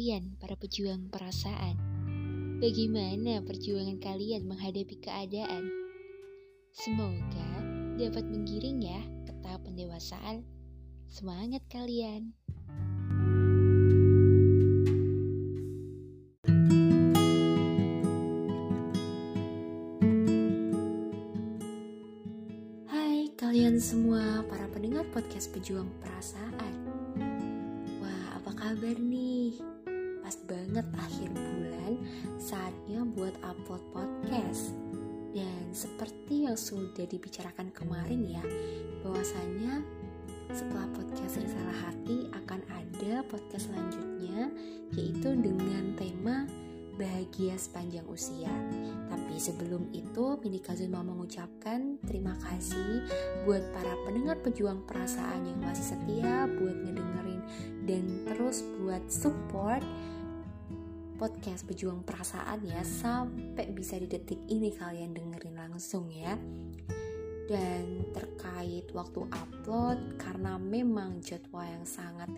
kalian, para pejuang perasaan. Bagaimana perjuangan kalian menghadapi keadaan? Semoga dapat menggiring ya ke tahap pendewasaan. Semangat kalian! Hai kalian semua para pendengar podcast pejuang perasaan Wah apa kabar nih? Pas banget akhir bulan saatnya buat upload podcast Dan seperti yang sudah dibicarakan kemarin ya bahwasanya setelah podcast Risalah Hati akan ada podcast selanjutnya yaitu dengan tema bahagia sepanjang usia. Tapi sebelum itu, Mini Kazun mau mengucapkan terima kasih buat para pendengar pejuang perasaan yang masih setia buat ngedengerin dan terus buat support podcast pejuang perasaan ya sampai bisa di detik ini kalian dengerin langsung ya. Dan terkait waktu upload karena memang jadwal yang sangat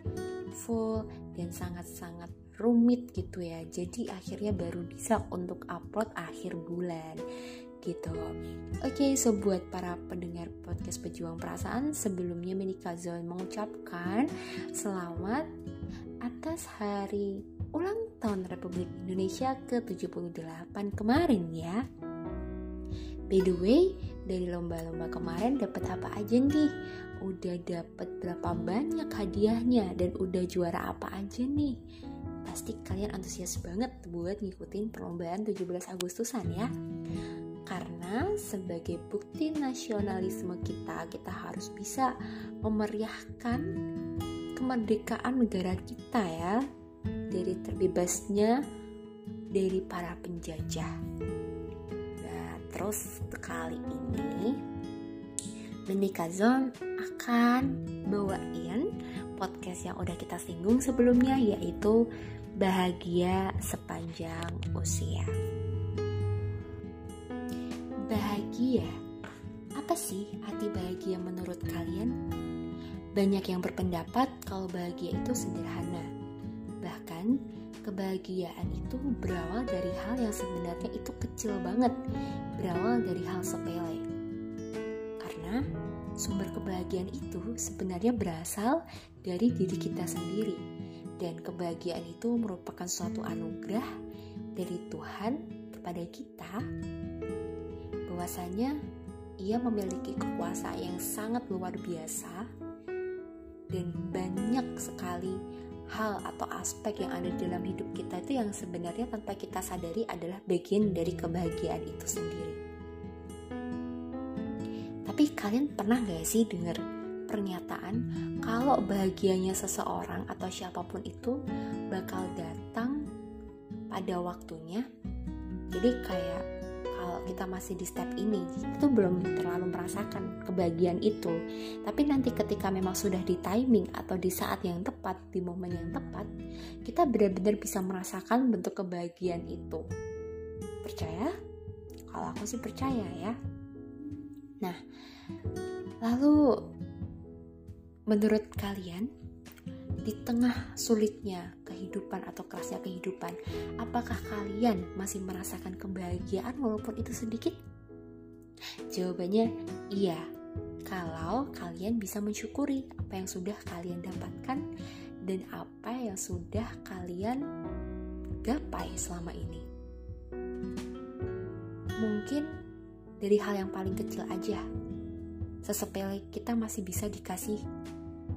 full dan sangat-sangat rumit gitu ya jadi akhirnya baru bisa untuk upload akhir bulan gitu. Oke okay, so buat para pendengar podcast pejuang perasaan sebelumnya Menika Zon mengucapkan selamat atas hari ulang tahun Republik Indonesia ke-78 kemarin ya By the way, dari lomba-lomba kemarin dapat apa aja nih? Udah dapat berapa banyak hadiahnya dan udah juara apa aja nih? Pasti kalian antusias banget buat ngikutin perlombaan 17 Agustusan ya. Karena sebagai bukti nasionalisme kita, kita harus bisa memeriahkan kemerdekaan negara kita ya dari terbebasnya dari para penjajah. Terus kali ini Menika Zone akan bawain podcast yang udah kita singgung sebelumnya yaitu bahagia sepanjang usia. Bahagia, apa sih arti bahagia menurut kalian? Banyak yang berpendapat kalau bahagia itu sederhana. Bahkan kebahagiaan itu berawal dari hal yang sebenarnya itu kecil banget, berawal dari hal sepele. Karena sumber kebahagiaan itu sebenarnya berasal dari diri kita sendiri, dan kebahagiaan itu merupakan suatu anugerah dari Tuhan kepada kita, bahwasanya Ia memiliki kekuasaan yang sangat luar biasa dan banyak sekali hal atau aspek yang ada di dalam hidup kita itu yang sebenarnya tanpa kita sadari adalah bagian dari kebahagiaan itu sendiri. Tapi kalian pernah gak sih dengar pernyataan kalau bahagianya seseorang atau siapa pun itu bakal datang pada waktunya? Jadi kayak kalau kita masih di step ini itu belum terlalu merasakan kebahagiaan itu. Tapi nanti ketika memang sudah di timing atau di saat yang tepat di momen yang tepat kita benar-benar bisa merasakan bentuk kebahagiaan itu. Percaya? Kalau aku sih percaya ya. Nah lalu menurut kalian di tengah sulitnya kehidupan atau kerasnya kehidupan, apakah kalian masih merasakan kebahagiaan walaupun itu sedikit? Jawabannya iya. Kalau kalian bisa mensyukuri apa yang sudah kalian dapatkan dan apa yang sudah kalian gapai selama ini. Mungkin dari hal yang paling kecil aja. Sesepele kita masih bisa dikasih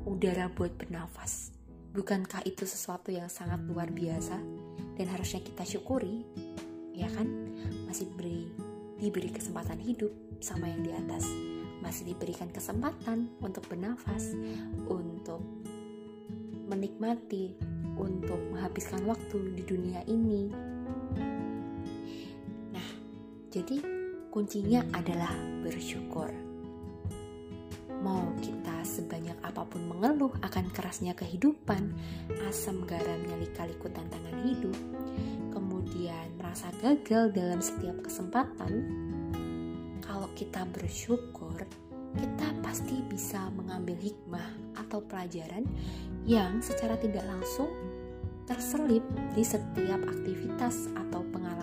udara buat bernafas Bukankah itu sesuatu yang sangat luar biasa dan harusnya kita syukuri? Ya kan? Masih beri diberi kesempatan hidup sama yang di atas. Masih diberikan kesempatan untuk bernafas, untuk menikmati, untuk menghabiskan waktu di dunia ini. Nah, jadi kuncinya adalah bersyukur. Mau kita sebanyak apa pun mengeluh akan kerasnya kehidupan, asam garamnya lika-liku tantangan hidup, kemudian merasa gagal dalam setiap kesempatan, kalau kita bersyukur, kita pasti bisa mengambil hikmah atau pelajaran yang secara tidak langsung terselip di setiap aktivitas atau pengalaman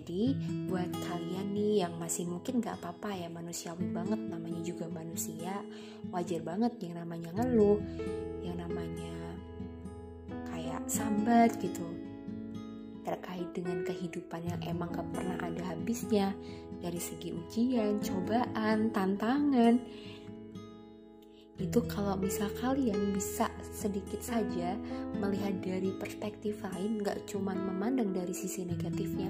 jadi buat kalian nih yang masih mungkin gak apa-apa ya manusiawi banget namanya juga manusia, wajar banget yang namanya ngeluh, yang namanya kayak sambat gitu. Terkait dengan kehidupan yang emang gak pernah ada habisnya dari segi ujian, cobaan, tantangan itu kalau misal kalian bisa sedikit saja melihat dari perspektif lain gak cuman memandang dari sisi negatifnya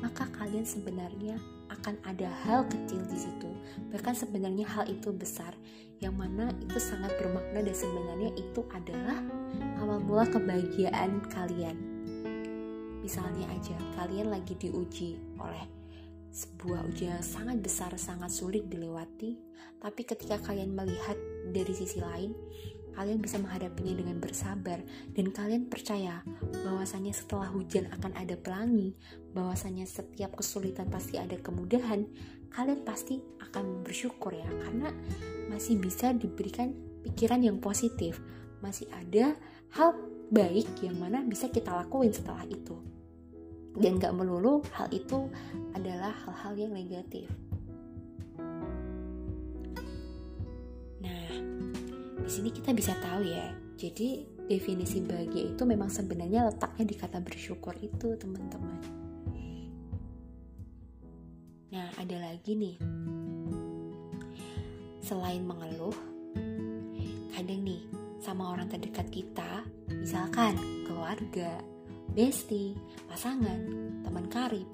maka kalian sebenarnya akan ada hal kecil di situ. Bahkan sebenarnya hal itu besar yang mana itu sangat bermakna dan sebenarnya itu adalah awal mula kebahagiaan kalian. Misalnya aja kalian lagi diuji oleh sebuah ujian yang sangat besar, sangat sulit dilewati, tapi ketika kalian melihat dari sisi lain, kalian bisa menghadapinya dengan bersabar dan kalian percaya bahwasanya setelah hujan akan ada pelangi, bahwasanya setiap kesulitan pasti ada kemudahan, kalian pasti akan bersyukur ya. Karena masih bisa diberikan pikiran yang positif, masih ada hal baik yang mana bisa kita lakuin setelah itu. Dan gak melulu hal itu adalah hal-hal yang negatif. Di sini kita bisa tahu ya. Jadi definisi bahagia itu memang sebenarnya letaknya di kata bersyukur itu, teman-teman. Nah, ada lagi nih. Selain mengeluh, kadang nih sama orang terdekat kita, misalkan keluarga, bestie, pasangan, teman karib,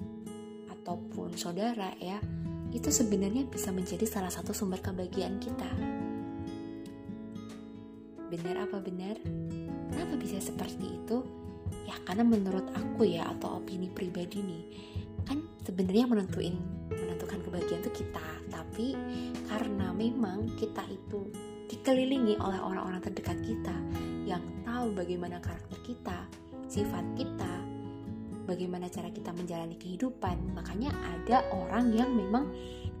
ataupun saudara ya, itu sebenarnya bisa menjadi salah satu sumber kebahagiaan kita. Benar apa benar? Kenapa bisa seperti itu? Ya karena menurut aku ya atau opini pribadi nih, kan sebenarnya menentuin menentukan kebahagiaan itu kita, tapi karena memang kita itu dikelilingi oleh orang-orang terdekat kita yang tahu bagaimana karakter kita, sifat kita, bagaimana cara kita menjalani kehidupan. Makanya ada orang yang memang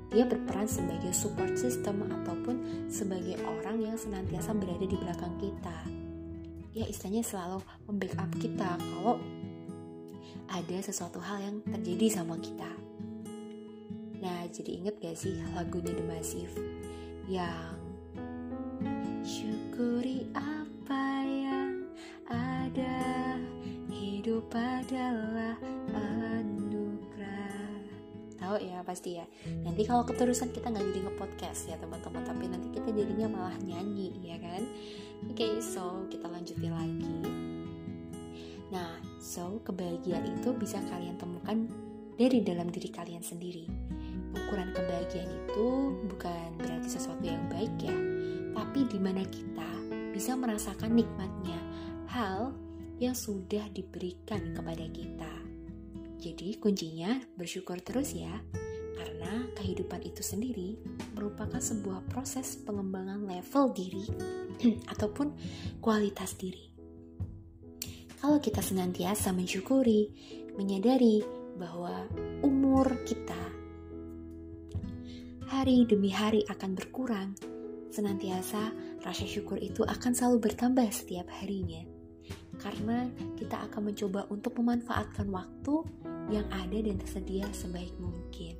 dia berperan sebagai support system ataupun sebagai orang yang senantiasa berada di belakang kita. Ya istilahnya selalu membackup kita kalau ada sesuatu hal yang terjadi sama kita. Nah, jadi inget gak sih lagunya The Massive yang syukuri apa yang ada hidup adalah ya pasti ya. Nanti kalau keterusan kita nggak jadi nge-podcast ya teman-teman. Tapi nanti kita jadinya malah nyanyi ya kan? Oke okay, so kita lanjutin lagi. Nah so kebahagiaan itu bisa kalian temukan dari dalam diri kalian sendiri. Ukuran kebahagiaan itu bukan berarti sesuatu yang baik ya. Tapi di mana kita bisa merasakan nikmatnya. Hal yang sudah diberikan kepada kita. Jadi, kuncinya bersyukur terus ya, karena kehidupan itu sendiri merupakan sebuah proses pengembangan level diri ataupun kualitas diri. Kalau kita senantiasa mensyukuri, menyadari bahwa umur kita hari demi hari akan berkurang, senantiasa rasa syukur itu akan selalu bertambah setiap harinya karena kita akan mencoba untuk memanfaatkan waktu yang ada dan tersedia sebaik mungkin.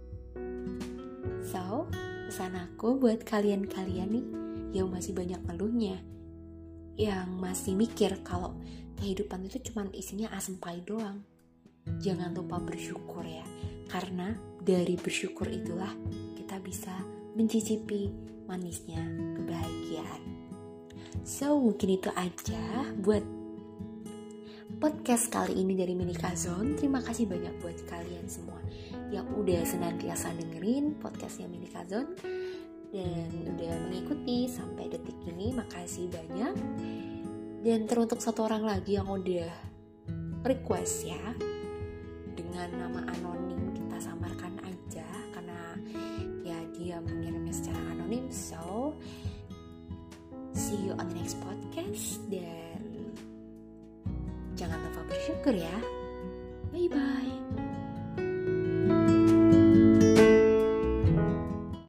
So, pesan aku buat kalian-kalian nih yang masih banyak ngeluhnya, yang masih mikir kalau kehidupan itu cuma isinya asam pahit doang. Jangan lupa bersyukur ya, karena dari bersyukur itulah kita bisa mencicipi manisnya kebahagiaan. So, mungkin itu aja buat podcast kali ini dari Minika Zone. Terima kasih banyak buat kalian semua yang udah senantiasa dengerin podcastnya Minika Zone dan udah mengikuti sampai detik ini. Makasih banyak. Dan teruntuk satu orang lagi yang udah request ya dengan nama anonim kita samarkan aja karena ya dia mengirimnya secara anonim. So see you on the next podcast dan bersyukur ya.